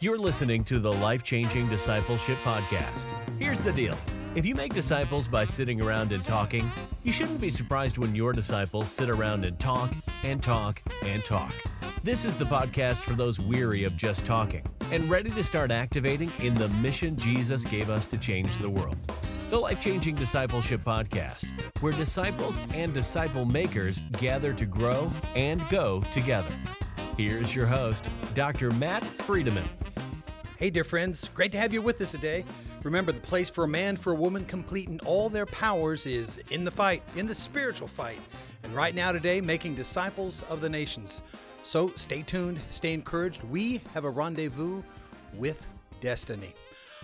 You're listening to the Life Changing Discipleship Podcast. Here's the deal if you make disciples by sitting around and talking, you shouldn't be surprised when your disciples sit around and talk and talk and talk. This is the podcast for those weary of just talking and ready to start activating in the mission Jesus gave us to change the world. The Life Changing Discipleship Podcast, where disciples and disciple makers gather to grow and go together. Here's your host, Dr. Matt Friedemann. Hey, dear friends, great to have you with us today. Remember, the place for a man, for a woman, completing all their powers is in the fight, in the spiritual fight. And right now, today, making disciples of the nations. So stay tuned, stay encouraged. We have a rendezvous with destiny.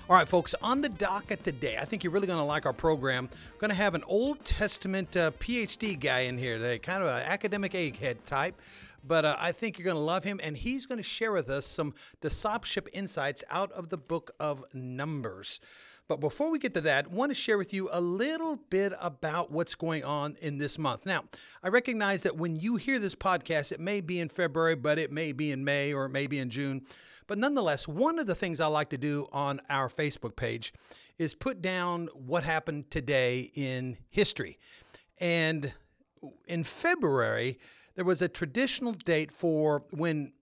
All right, folks, on the docket today, I think you're really going to like our program. We're going to have an Old Testament uh, PhD guy in here today, kind of an academic egghead type but uh, I think you're going to love him, and he's going to share with us some discipleship insights out of the book of Numbers. But before we get to that, I want to share with you a little bit about what's going on in this month. Now, I recognize that when you hear this podcast, it may be in February, but it may be in May or it may be in June. But nonetheless, one of the things I like to do on our Facebook page is put down what happened today in history. And in February, there was a traditional date for when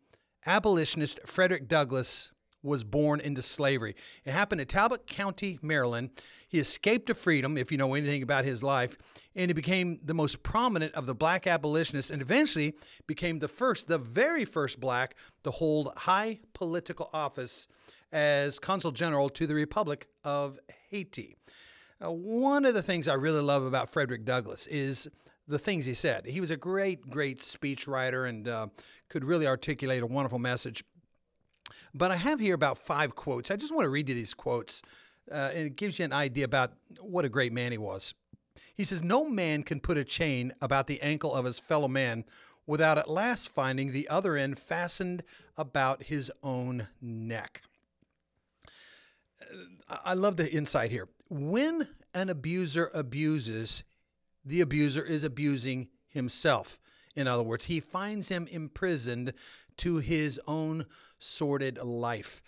abolitionist Frederick Douglass was born into slavery. It happened in Talbot County, Maryland. He escaped to freedom, if you know anything about his life, and he became the most prominent of the black abolitionists and eventually became the first, the very first black to hold high political office as consul general to the Republic of Haiti. Uh, one of the things I really love about Frederick Douglass is the things he said. He was a great, great speech writer and uh, could really articulate a wonderful message. But I have here about five quotes. I just want to read you these quotes, uh, and it gives you an idea about what a great man he was. He says, No man can put a chain about the ankle of his fellow man without at last finding the other end fastened about his own neck. Uh, I love the insight here. When an abuser abuses, the abuser is abusing himself. In other words, he finds him imprisoned to his own sordid life.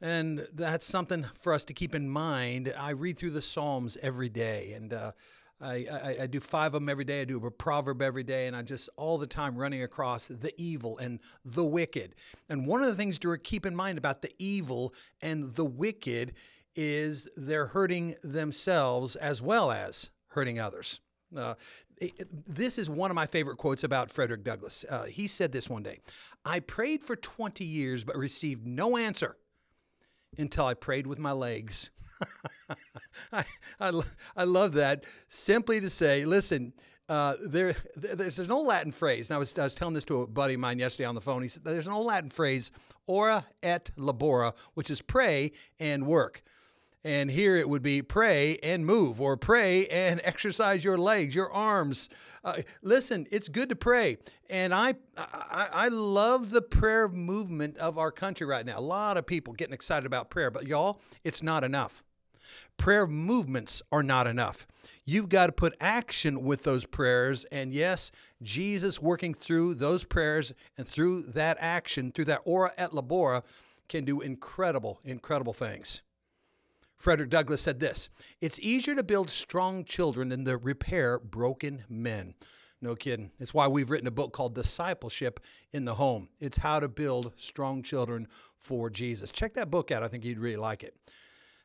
And that's something for us to keep in mind. I read through the Psalms every day, and uh, I, I, I, do five of them every day. I do a proverb every day, and I'm just all the time running across the evil and the wicked. And one of the things to keep in mind about the evil and the wicked is they're hurting themselves as well as hurting others. Uh, this is one of my favorite quotes about Frederick Douglass. Uh, he said this one day I prayed for 20 years but received no answer until I prayed with my legs. I, I, I, love that. Simply to say, listen, uh, there, there's an old Latin phrase, and I was, I was telling this to a buddy of mine yesterday on the phone. He said, There's an old Latin phrase, ora et labora, which is pray and work. And here it would be pray and move, or pray and exercise your legs, your arms. Uh, listen, it's good to pray, and I, I I love the prayer movement of our country right now. A lot of people getting excited about prayer, but y'all, it's not enough. Prayer movements are not enough. You've got to put action with those prayers. And yes, Jesus working through those prayers and through that action, through that ora et labora, can do incredible, incredible things. Frederick Douglass said this It's easier to build strong children than to repair broken men. No kidding. It's why we've written a book called Discipleship in the Home. It's how to build strong children for Jesus. Check that book out. I think you'd really like it.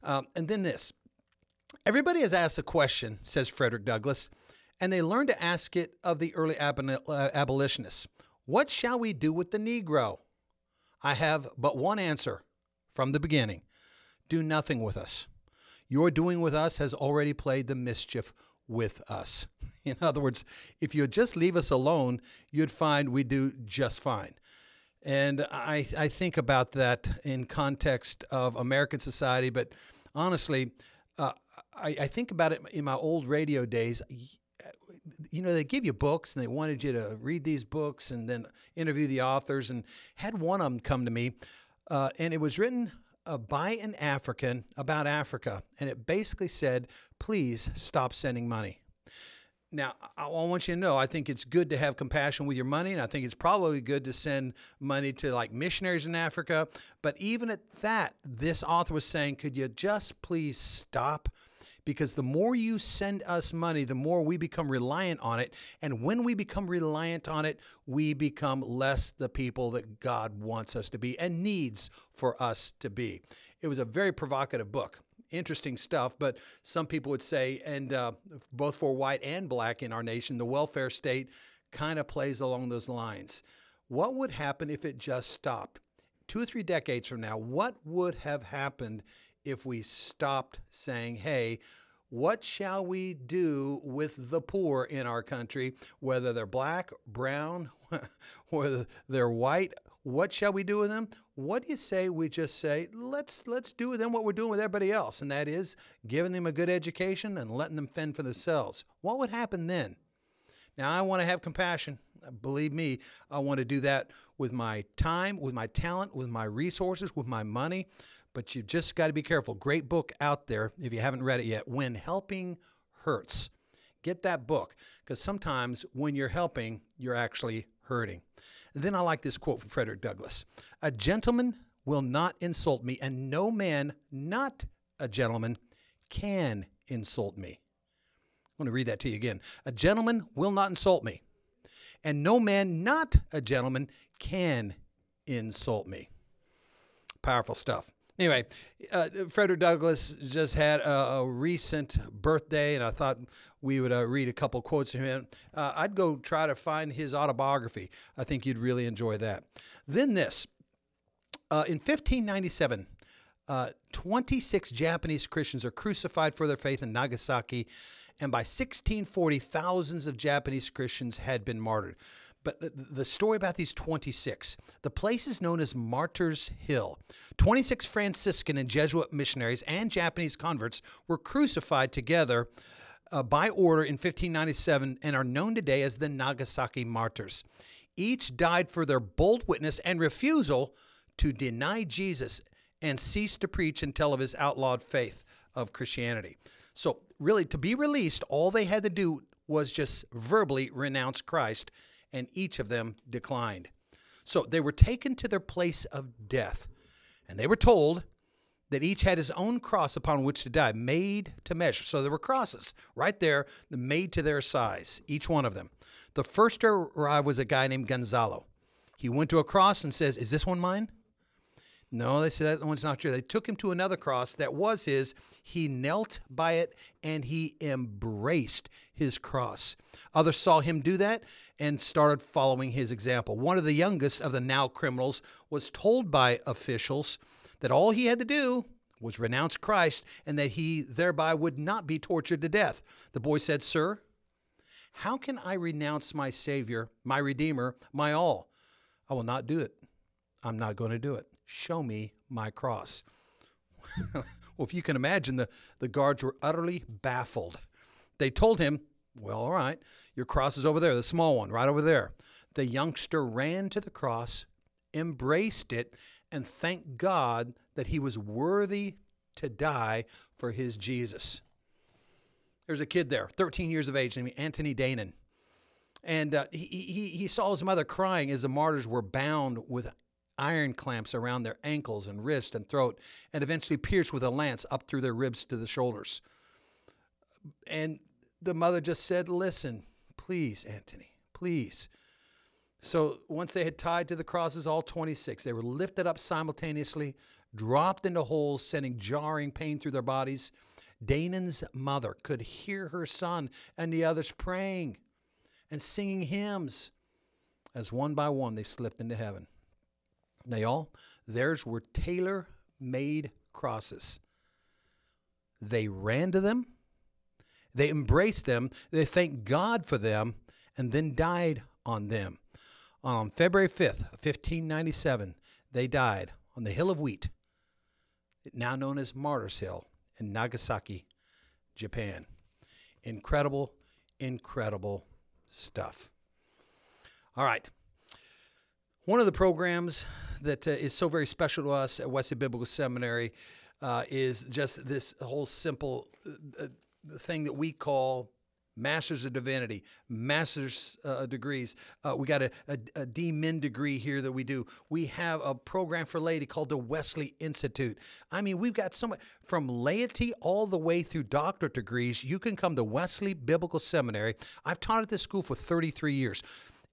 Um, and then this everybody has asked a question, says Frederick Douglass, and they learned to ask it of the early uh, abolitionists What shall we do with the Negro? I have but one answer from the beginning do nothing with us. Your doing with us has already played the mischief with us. In other words, if you just leave us alone, you'd find we do just fine. And I, I think about that in context of American society, but honestly, uh, I, I think about it in my old radio days you know, they give you books and they wanted you to read these books and then interview the authors. And had one of them come to me, uh, and it was written uh, by an African about Africa, and it basically said, please stop sending money. Now, I want you to know, I think it's good to have compassion with your money, and I think it's probably good to send money to like missionaries in Africa. But even at that, this author was saying, could you just please stop? Because the more you send us money, the more we become reliant on it. And when we become reliant on it, we become less the people that God wants us to be and needs for us to be. It was a very provocative book interesting stuff. But some people would say, and uh, both for white and black in our nation, the welfare state kind of plays along those lines. What would happen if it just stopped? Two or three decades from now, what would have happened if we stopped saying, hey, what shall we do with the poor in our country, whether they're black, brown, whether they're white? What shall we do with them? What do you say we just say, let's let's do with them what we're doing with everybody else, and that is giving them a good education and letting them fend for themselves. What would happen then? Now I want to have compassion. Believe me, I want to do that with my time, with my talent, with my resources, with my money. But you've just got to be careful. Great book out there if you haven't read it yet. When helping hurts. Get that book because sometimes when you're helping, you're actually hurting. Then I like this quote from Frederick Douglass A gentleman will not insult me, and no man not a gentleman can insult me. I want to read that to you again. A gentleman will not insult me, and no man not a gentleman can insult me. Powerful stuff. Anyway, uh, Frederick Douglass just had a, a, recent birthday, and I thought we would uh, read a couple quotes from him. Uh, I'd go try to find his autobiography. I think you'd really enjoy that. Then this uh, in 1597, uh, 26 Japanese Christians are crucified for their faith in Nagasaki, and by 1640, thousands of Japanese Christians had been martyred. But the story about these 26, the place is known as Martyrs Hill. 26 Franciscan and Jesuit missionaries and Japanese converts were crucified together uh, by order in 1597 and are known today as the Nagasaki Martyrs. Each died for their bold witness and refusal to deny Jesus and cease to preach and tell of his outlawed faith of Christianity. So, really, to be released, all they had to do was just verbally renounce Christ and each of them declined. So they were taken to their place of death, and they were told that each had his own cross upon which to die, made to measure. So there were crosses right there, made to their size, each one of them. The first to arrive was a guy named Gonzalo. He went to a cross and says, Is this one mine? No, they said that one's not true. They took him to another cross that was his. He knelt by it and he embraced his cross. Others saw him do that and started following his example. One of the youngest of the now criminals was told by officials that all he had to do was renounce Christ and that he thereby would not be tortured to death. The boy said, Sir, how can I renounce my Savior, my Redeemer, my all? I will not do it. I'm not going to do it. Show me my cross. well, if you can imagine, the, the guards were utterly baffled. They told him, Well, all right, your cross is over there, the small one, right over there. The youngster ran to the cross, embraced it, and thanked God that he was worthy to die for his Jesus. There's a kid there, 13 years of age, named Anthony Deynan. And uh, he, he, he saw his mother crying as the martyrs were bound with iron clamps around their ankles and wrist and throat, and eventually pierced with a lance up through their ribs to the shoulders. And the mother just said, Listen, please, Anthony, please. So once they had tied to the crosses, all 26, they were lifted up simultaneously, dropped into holes, sending jarring pain through their bodies. Deynan's mother could hear her son and the others praying and singing hymns as one by one they slipped into heaven. Now, y'all, theirs were tailor made crosses. They ran to them, they embraced them, they thanked God for them, and then died on them. On February 5th, 1597, they died on the Hill of Wheat, now known as Martyrs Hill in Nagasaki, Japan. Incredible, incredible stuff. All right. One of the programs that uh, is so very special to us at Wesley Biblical Seminary uh, is just this whole simple uh, uh thing that we call Masters of Divinity, Master's uh, degrees. Uh, we got a, a, a D-Min degree here that we do. We have a program for laity called the Wesley Institute. I mean, we've got so much from laity all the way through doctorate degrees. You can come to Wesley Biblical Seminary. I've taught at this school for 33 years.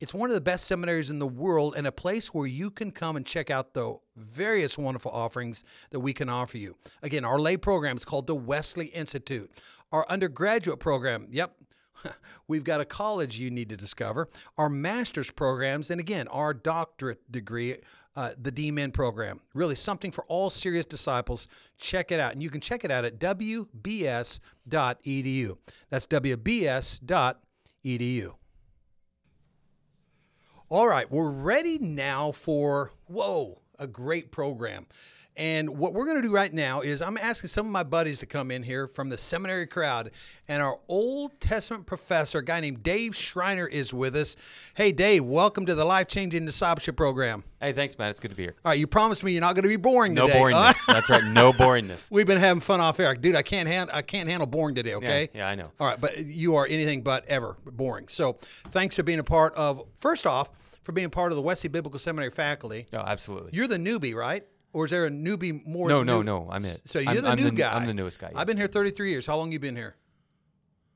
It's one of the best seminaries in the world and a place where you can come and check out the various wonderful offerings that we can offer you. Again, our lay program is called the Wesley Institute. Our undergraduate program, yep, we've got a college you need to discover. Our master's programs, and again, our doctorate degree, uh, the D-Min program. Really something for all serious disciples. Check it out. And you can check it out at wbs.edu. That's wbs.edu. All right, we're ready now for, whoa, a great program. And what we're going to do right now is I'm asking some of my buddies to come in here from the seminary crowd. And our Old Testament professor, a guy named Dave Schreiner, is with us. Hey, Dave, welcome to the Life Changing Discipleship Program. Hey, thanks, man. It's good to be here. All right, you promised me you're not going to be boring No today. boringness. That's right. No boringness. We've been having fun off air, dude. I can't hand, I can't handle boring today. Okay. Yeah, I know. All right, but you are anything but ever boring. So thanks for being a part of. First off, for being part of the Wesley Biblical Seminary faculty. Oh, absolutely. You're the newbie, right? Or is there a newbie more? No, no, new- no, I'm it. So you're I'm- the I'm new the- guy. I'm the newest guy, yeah. I've been here 33 years. How long you been here?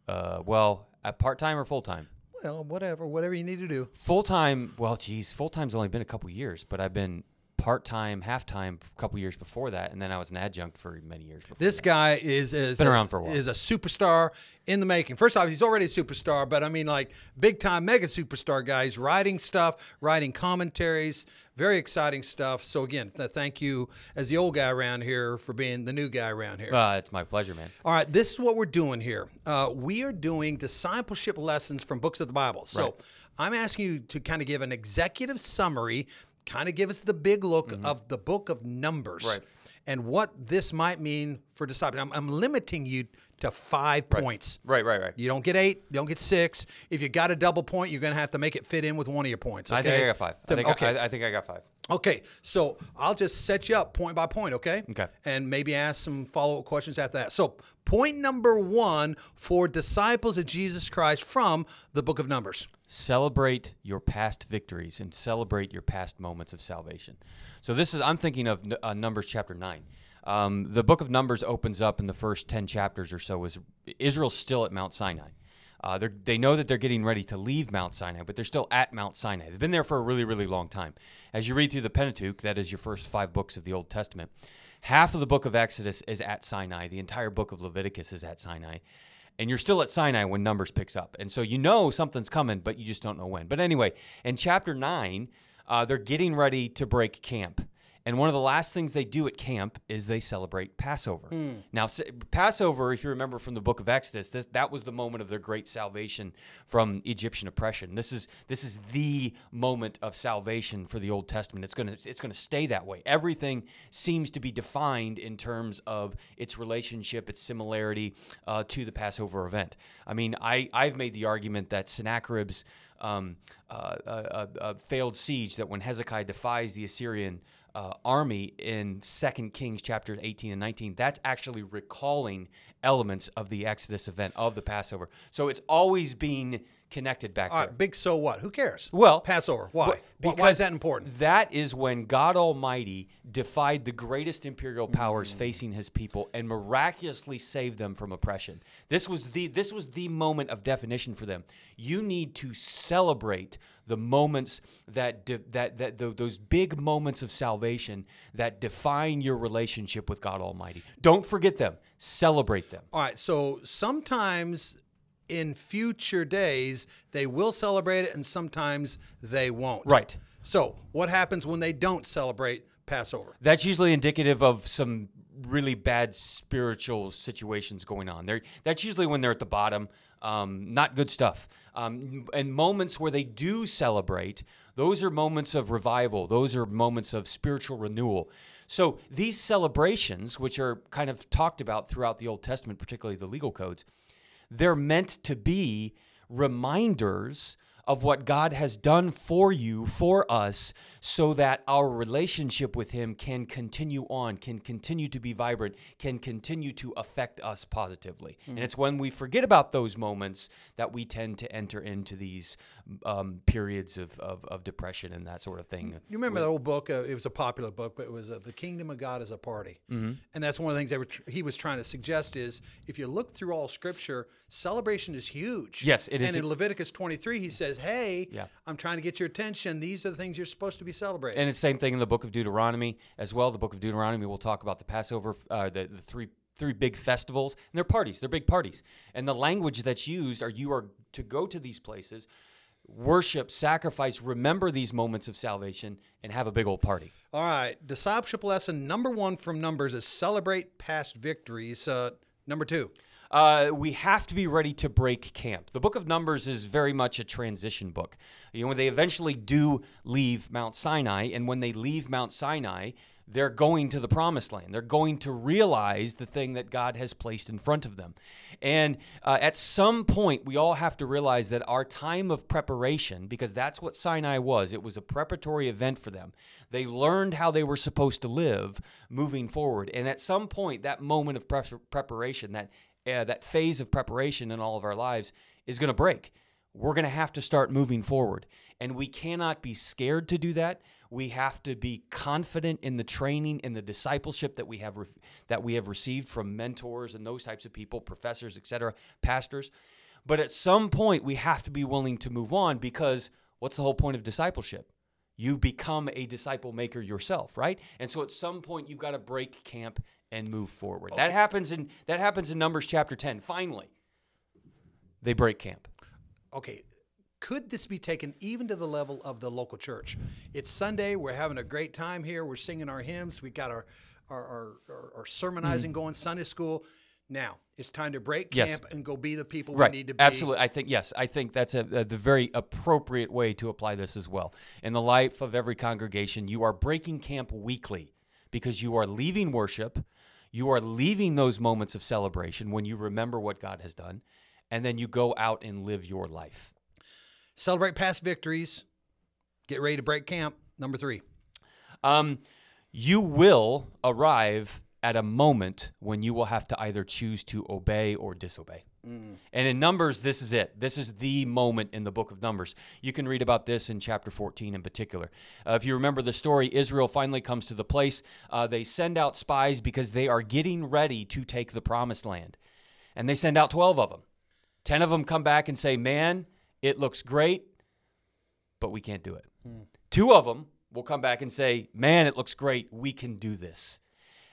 Uh, well, at part time or full time? Well, whatever, whatever you need to do. Full time. Well, geez, full time's only been a couple years, but I've been part time, half time a couple years before that, and then I was an adjunct for many years. Before This that. guy is is Been is- around for a while. Is a superstar in the making. First off, he's already a superstar, but I mean like big time mega superstar guy. He's writing stuff, writing commentaries, very exciting stuff. So again, th- thank you as the old guy around here for being the new guy around here. Uh, it's my pleasure, man. All right, this is what we're doing here. Uh, we are doing discipleship lessons from books of the Bible. So Right. I'm asking you to kind of give an executive summary, kind of give us the big look mm-hmm. of the book of Numbers. Right. And what this might mean for disciples. I'm, I'm limiting you to five points. Right, right, right. You don't get eight, you don't get six. If you got a double point, you're going to have to make it fit in with one of your points. Okay? I think I got five. I think okay. I, I think I got five. Okay, so I'll just set you up point by point, okay? Okay. And maybe ask some follow up questions after that. So, point number one for disciples of Jesus Christ from the book of Numbers. celebrate your past victories and celebrate your past moments of salvation. So this is I'm thinking of uh, Numbers chapter nine. Um, the book of Numbers opens up in the first ten chapters or so. Is Israel's still at Mount Sinai? Uh, they know that they're getting ready to leave Mount Sinai, but they're still at Mount Sinai. They've been there for a really, really long time. As you read through the Pentateuch, that is your first five books of the Old Testament, half of the book of Exodus is at Sinai. The entire book of Leviticus is at Sinai and you're still at Sinai when Numbers picks up. And so you know something's coming, but you just don't know when. But anyway, in chapter 9, uh, they're getting ready to break camp. And one of the last things they do at camp is they celebrate Passover. Now, Passover, if you remember from the book of Exodus, this, that was the moment of their great salvation from Egyptian oppression. This is this is the moment of salvation for the Old Testament. It's gonna it's gonna stay that way. Everything seems to be defined in terms of its relationship, its similarity uh, to the Passover event. I mean, I I've made the argument that Sennacherib's um, uh, uh, uh, uh, failed siege, that when Hezekiah defies the Assyrian uh, army in Second Kings chapters 18 and 19, that's actually recalling elements of the Exodus event of the Passover. So it's always being connected back All there. right, big so what? Who cares? Well, Passover. Why? but- Why- Why because is that important? That is when God Almighty defied the greatest imperial powers Mm. facing His people and miraculously saved them from oppression. This was the this was the moment of definition for them. You need to celebrate the moments that de- that that tho- those big moments of salvation that define your relationship with God Almighty. Don't forget them. Celebrate them. All right, so sometimes in future days they will celebrate it and sometimes they won't. Right. So, what happens when they don't celebrate Passover? That's usually indicative of some really bad spiritual situations going on. They're, that's usually when they're at the bottom. Um, not good stuff. Um, and moments where they do celebrate, those are moments of revival. Those are moments of spiritual renewal. So these celebrations, which are kind of talked about throughout the Old Testament, particularly the legal codes, they're meant to be reminders of what God has done for you, for us, so that our relationship with Him can continue on, can continue to be vibrant, can continue to affect us positively. And mm. it's when we forget about those moments that we tend to enter into these um, periods of, of, of depression and that sort of thing. You remember that old book? Uh, it was a popular book, but it was uh, "The Kingdom of God is a Party," mm-hmm. and that's one of the things they were tr- he was trying to suggest is if you look through all Scripture, celebration is huge. Yes, it is. And in Leviticus 23, he says, "Hey, Yeah. I'm trying to get your attention. These are the things you're supposed to be celebrating." And it's the same thing in the book of Deuteronomy as well. The book of Deuteronomy will talk about the Passover, uh, the, the three three big festivals, and they're parties. They're big parties. And the language that's used are you are to go to these places, worship, sacrifice, remember these moments of salvation, and have a big old party. all right, discipleship lesson number one from Numbers is celebrate past victories. Uh, number two, Uh, we have to be ready to break camp. The book of Numbers is very much a transition book. You know, when they eventually do leave Mount Sinai, and when they leave Mount Sinai, they're going to the promised land. They're going to realize the thing that God has placed in front of them. And uh, at some point, we all have to realize that our time of preparation, because that's what Sinai was, it was a preparatory event for them. They learned how they were supposed to live moving forward. And at some point, that moment of pre- preparation, that uh, that phase of preparation in all of our lives is going to break. We're going to have to start moving forward. And we cannot be scared to do that. We have to be confident in the training and the discipleship that we have re- that we have received from mentors and those types of people, professors, etc., pastors. But at some point we have to be willing to move on because what's the whole point of discipleship? You become a disciple maker yourself, right? And so at some point you've got to break camp and move forward. That happens in that happens in Numbers chapter 10. Finally, they break camp. okay, could this be taken even to the level of the local church? It's Sunday. We're having a great time here. We're singing our hymns. We got our our, our, our, our sermonizing mm-hmm. going, Sunday school. Now it's time to break. Yes. camp and go be the people Right. we need to be. Absolutely. I think yes. I think that's a, a the very appropriate way to apply this as well. In the life of every congregation, you are breaking camp weekly because you are leaving worship, you are leaving those moments of celebration when you remember what God has done, and then you go out and live your life. Celebrate past victories. Get ready to break camp. Number three. Um, you will arrive at a moment when you will have to either choose to obey or disobey. And in Numbers, this is it. This is the moment in the book of Numbers. You can read about this in chapter 14 in particular. Uh, if you remember the story, Israel finally comes to the place. Uh, they send out spies because they are getting ready to take the promised land. And they send out 12 of them. 10 of them come back and say, Man, it looks great, but we can't do it. Hmm. Two of them will come back and say, Man, it looks great. We can do this.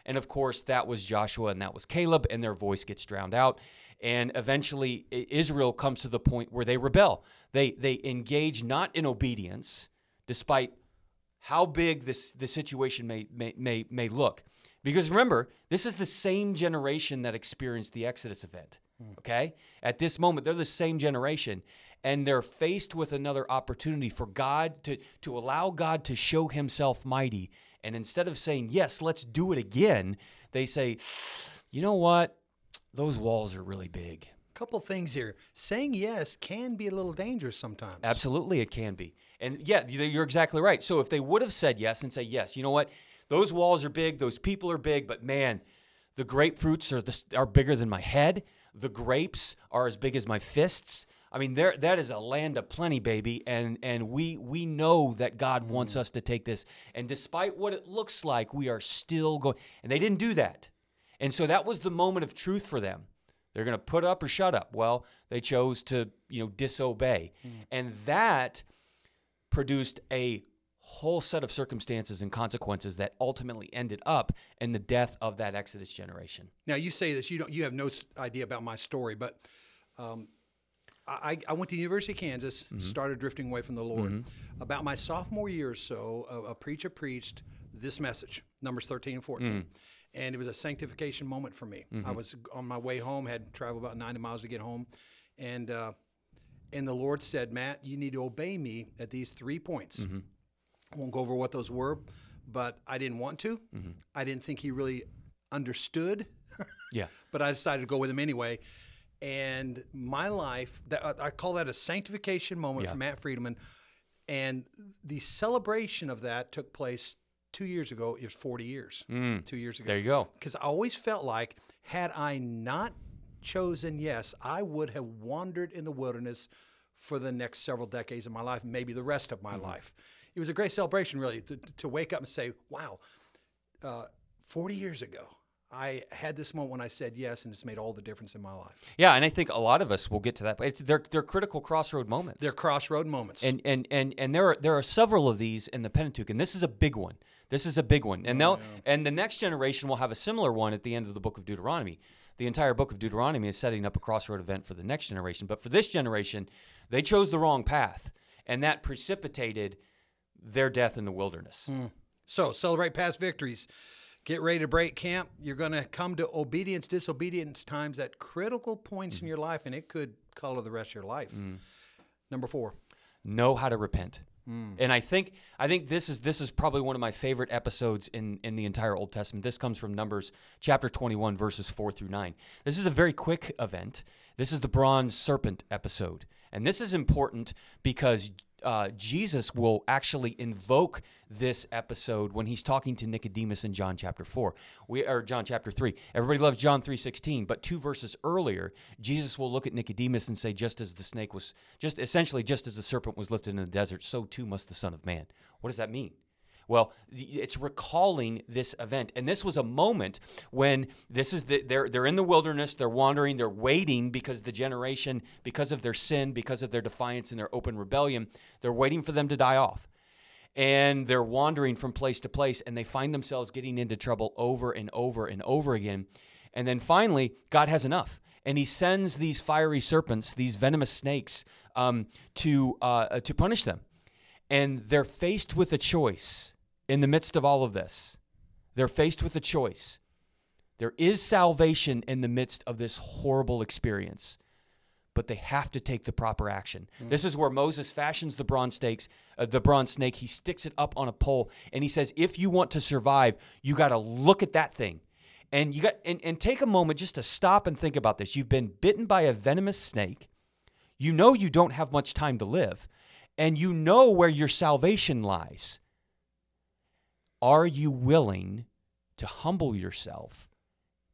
And of course, that was Joshua and that was Caleb, and their voice gets drowned out. And eventually, Israel comes to the point where they rebel. They, they engage not in obedience, despite how big this the situation may, may, may, may look. Because remember, this is the same generation that experienced the Exodus event. Hmm. Okay? At this moment, they're the same generation. And they're faced with another opportunity for God to, to allow God to show himself mighty. And instead of saying, yes, let's do it again, they say, you know what? Those walls are really big. Couple things here. Saying yes can be a little dangerous sometimes. Absolutely, it can be. And yeah, you- you're exactly right. So if they would have said yes and say, yes, you know what? Those walls are big, those people are big, but man, the grapefruits are, the, are bigger than my head. The grapes are as big as my fists. I mean, there that is a land of plenty, baby, and and we we know that God wants us to take this. And despite what it looks like, we are still going. And they didn't do that. And so that was the moment of truth for them. They're going to put up or shut up. Well, they chose to, you know, disobey. And that produced a whole set of circumstances and consequences that ultimately ended up in the death of that Exodus generation. Now you say this. You don't. You have no idea about my story, but um, I, I went to the University of Kansas. Mm-hmm. Started drifting away from the Lord. About my sophomore year or so, a, a preacher preached this message, Numbers thirteen and fourteen, Mm. and it was a sanctification moment for me. Mm-hmm. I was on my way home. Had traveled about ninety miles to get home, and uh, and the Lord said, Matt, you need to obey me at these three points. Mm-hmm. I won't go over what those were, but I didn't want to. Mm-hmm. I didn't think he really understood Yeah. but I decided to go with him anyway. And my life that I- I call that a sanctification moment Yeah. for Matt Friedemann, and the celebration of that took place two years ago. It was 40 years. Two years ago. Mm. There you go. Because I always felt like had I not chosen yes, I would have wandered in the wilderness for the next several decades of my life, maybe the rest of my Mm-hmm. life. It was a great celebration, really, to, to wake up and say, "Wow, uh, 40 years ago." I had this moment when I said yes, and it's made all the difference in my life. Yeah, and I think a lot of us will get to that. But it's, they're they're critical crossroad moments. They're crossroad moments. and and and and there are there are several of these in the Pentateuch, and this is a big one. This is a big one, and oh, they'll and the next generation will have a similar one at the end of the book of Deuteronomy. The entire book of Deuteronomy is setting up a crossroad event for the next generation, but for this generation, they chose the wrong path, and that precipitated their death in the wilderness. Hmm. So celebrate past victories. Get ready to break camp. You're going to come to obedience, disobedience times at critical points in mm-hmm. your life, and it could color the rest of your life. Mm. Number four. know how to repent. Mm. And I think I think this is this is probably one of my favorite episodes in in the entire Old Testament. This comes from Numbers chapter 21 verses 4 through 9. This is a very quick event. This is the bronze serpent episode. And this is important because uh, Jesus will actually invoke this episode when he's talking to Nicodemus in John chapter four, we or John chapter three. Everybody loves John three sixteen, but two verses earlier, Jesus will look at Nicodemus and say, "Just as the snake was, just essentially, just as the serpent was lifted in the desert, so too must the Son of Man." What does that mean? Well, it's recalling this event, and this was a moment when this is the, they're they're in the wilderness, they're wandering, they're waiting because the generation, because of their sin, because of their defiance and their open rebellion, they're waiting for them to die off, and they're wandering from place to place, and they find themselves getting into trouble over and over and over again, and then finally, God has enough, and He sends these fiery serpents, these venomous snakes, um, to uh, to punish them. And they're faced with a choice in the midst of all of this. They're faced with a choice. There is salvation in the midst of this horrible experience, but they have to take the proper action. This is where Moses fashions the bronze stakes, uh, the bronze snake. He sticks it up on a pole, and he says, "If you want to survive, you got to look at that thing." And you got and, and take a moment just to stop and think about this. You've been bitten by a venomous snake. You know you don't have much time to live, and you know where your salvation lies. Are you willing to humble yourself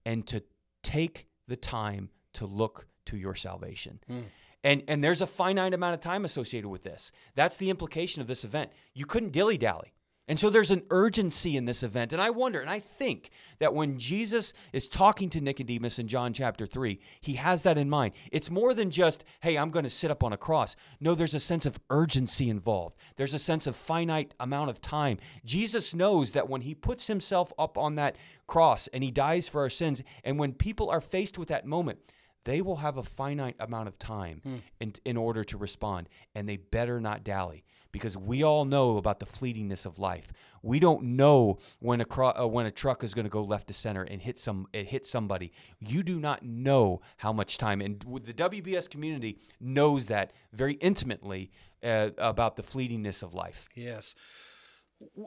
and to take the time to look to your salvation? Hmm. And, and there's a finite amount of time associated with this. That's the implication of this event. You couldn't dilly dally. And so there's an urgency in this event. And I wonder, and I think that when Jesus is talking to Nicodemus in John chapter 3, he has that in mind. It's more than just, hey, I'm going to sit up on a cross. No, there's a sense of urgency involved, there's a sense of finite amount of time. Jesus knows that when he puts himself up on that cross and he dies for our sins, and when people are faced with that moment, they will have a finite amount of time hmm. in, in order to respond, and they better not dally because we all know about the fleetingness of life. We don't know when a cro- uh, when a truck is going to go left to center and hit some it hit somebody. You do not know how much time, and the WBS community knows that very intimately uh, about the fleetingness of life. Yes.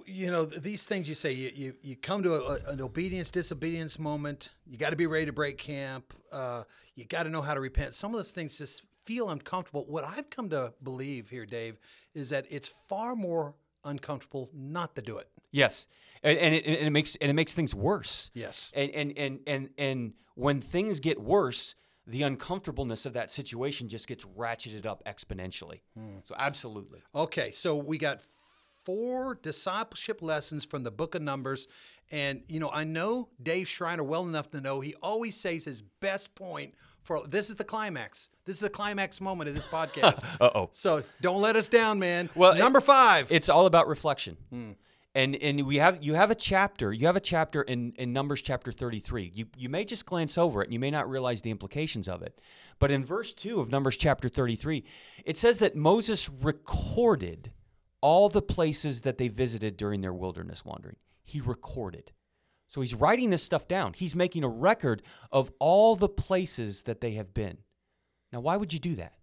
You know, these things you say, you, you, you come to a, an obedience, disobedience moment. You got to be ready to break camp. Uh, you got to know how to repent. Some of those things just feel uncomfortable. What I've come to believe here, Dave, is that it's far more uncomfortable not to do it. Yes, and, and, it, and it makes and it makes things worse. Yes. and and and and and when things get worse, the uncomfortableness of that situation just gets ratcheted up exponentially. Hmm. So absolutely. Okay, so we got four discipleship lessons from the book of Numbers. And, you know, I know Dave Schreiner well enough to know he always saves his best point for this is the climax. This is the climax moment of this podcast. Uh-oh. So don't let us down, man. Well, it- number five. It's all about reflection. Hmm. And and we have you have a chapter you have a chapter in, in Numbers chapter 33. You you may just glance over it and you may not realize the implications of it. But in verse 2 of Numbers chapter 33, it says that Moses recorded all the places that they visited during their wilderness wandering. He recorded. So he's writing this stuff down. He's making a record of all the places that they have been. Now, why would you do that?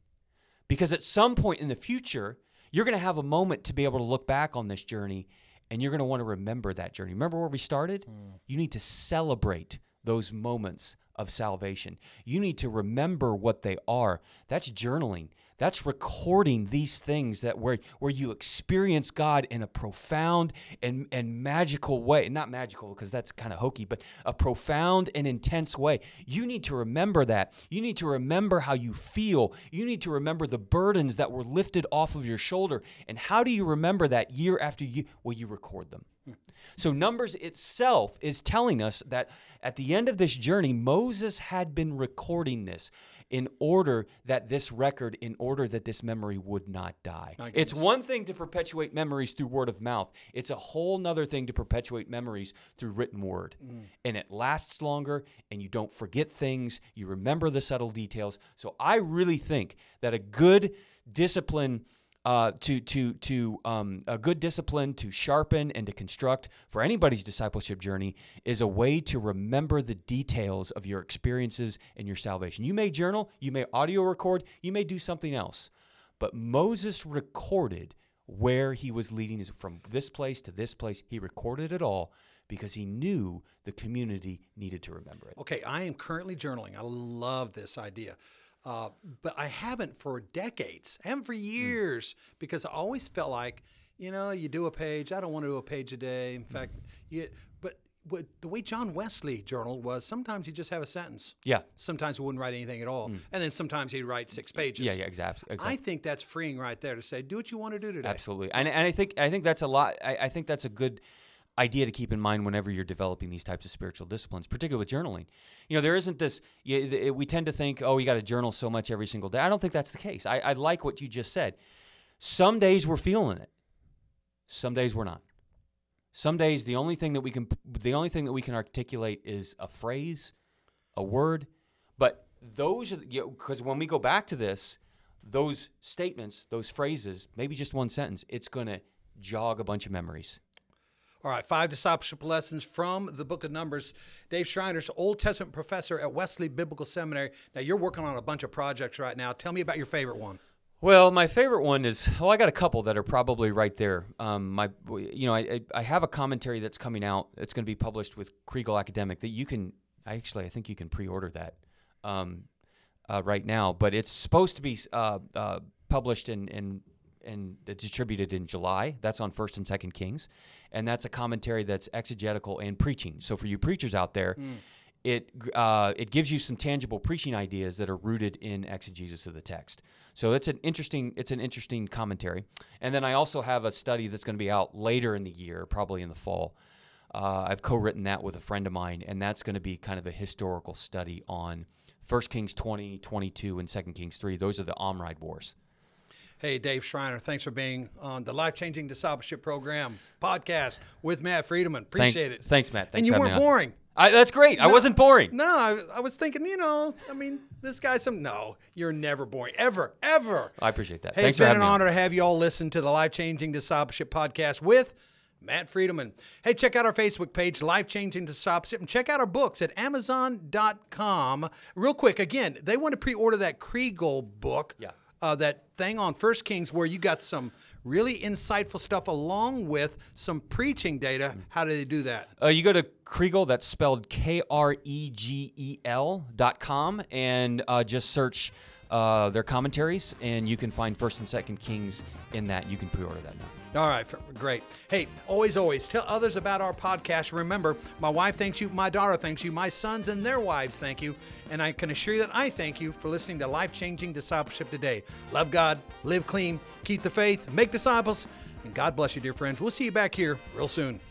Because at some point in the future, you're going to have a moment to be able to look back on this journey and you're going to want to remember that journey. Remember where we started? Hmm. You need to celebrate those moments of salvation. You need to remember what they are. That's journaling. That's recording these things that where where you experience God in a profound and, and magical way. Not magical because that's kind of hokey, but a profound and intense way. You need to remember that. You need to remember how you feel. You need to remember the burdens that were lifted off of your shoulder. And how do you remember that year after year? Well, you record them. Hmm. So Numbers itself is telling us that at the end of this journey, Moses had been recording this in order that this record, in order that this memory would not die. It's one thing to perpetuate memories through word of mouth. It's a whole nother thing to perpetuate memories through written word. Mm. And it lasts longer and you don't forget things. You remember the subtle details. So I really think that a good discipline uh, to to to um, a good discipline to sharpen and to construct for anybody's discipleship journey is a way to remember the details of your experiences and your salvation. You may journal, you may audio record, you may do something else, but Moses recorded where he was leading from this place to this place. He recorded it all because he knew the community needed to remember it. Okay, I am currently journaling. I love this idea. Uh, but I haven't for decades. I haven't for hmm. years mm. because I always felt like, you know, you do a page. I don't want to do a page a day. In mm. fact, you, but what, the way John Wesley journaled was sometimes you just have a sentence. Yeah. Sometimes he wouldn't write anything at all. Mm. And then sometimes he'd write six pages. Yeah, yeah, exactly. exactly. I think that's freeing right there to say, do what you want to do today. Absolutely. And, and I think I think that's a lot. I, I think that's a good idea to keep in mind whenever you're developing these types of spiritual disciplines, particularly with journaling. You know, there isn't this, we tend to think, oh, you got to journal so much every single day. I don't think that's the case. I, I like what you just said. Some days we're feeling it, some days we're not. Some days the only thing that we can the only thing that we can articulate is a phrase, a word, but those because you know, when we go back to this, those statements, those phrases, maybe just one sentence, it's going to jog a bunch of memories. All right, five discipleship lessons from the book of Numbers. Dave Schreiner's Old Testament professor at Wesley Biblical Seminary. Now, you're working on a bunch of projects right now. Tell me about your favorite one. Well, my favorite one is well, I got a couple that are probably right there. Um, my, you know, I, I have a commentary that's coming out. It's going to be published with Kregel Academic that you can. Actually, I think you can pre-order that um, uh, right now, but it's supposed to be uh, uh, published in, in and distributed in July. That's on First and Second Kings, and that's a commentary that's exegetical and preaching. So for you preachers out there, mm. it uh, it gives you some tangible preaching ideas that are rooted in exegesis of the text. So it's an interesting it's an interesting commentary. And then I also have a study that's going to be out later in the year, probably in the fall. Uh, I've co-written that with a friend of mine, and that's going to be kind of a historical study on 1 Kings 20, 22, and 2 Kings 3. Those are the Omride Wars. Hey, Dave Schreiner, thanks for being on the Life Changing Discipleship Program podcast with Matt Friedemann. Appreciate Thank, it. Thanks, Matt. Thanks and you weren't boring. I, that's great. No, I wasn't boring. No, I, I, was thinking, you know, I mean, this guy's some. No, you're never boring, ever, ever. I appreciate that. Hey, Thanks it's been an honor on. to have you all listen to the Life Changing Discipleship podcast with Matt Friedemann. Hey, check out our Facebook page, Life Changing Discipleship, and check out our books at Amazon.com. Real quick, again, they want to pre-order that Kregel book. Yeah uh, that thing on First Kings where you got some really insightful stuff along with some preaching data. How do they do that? Uh, you go to Kregel, that's spelled K R E G E L dot com, and uh, just search uh, their commentaries, and you can find First and Second Kings in that. You can pre-order that now. All right, great. Hey, always, always tell others about our podcast. Remember, my wife thanks you, my daughter thanks you, my sons and their wives thank you, and I can assure you that I thank you for listening to Life Changing Discipleship today. Love God, live clean, keep the faith, make disciples, and God bless you, dear friends. We'll see you back here real soon.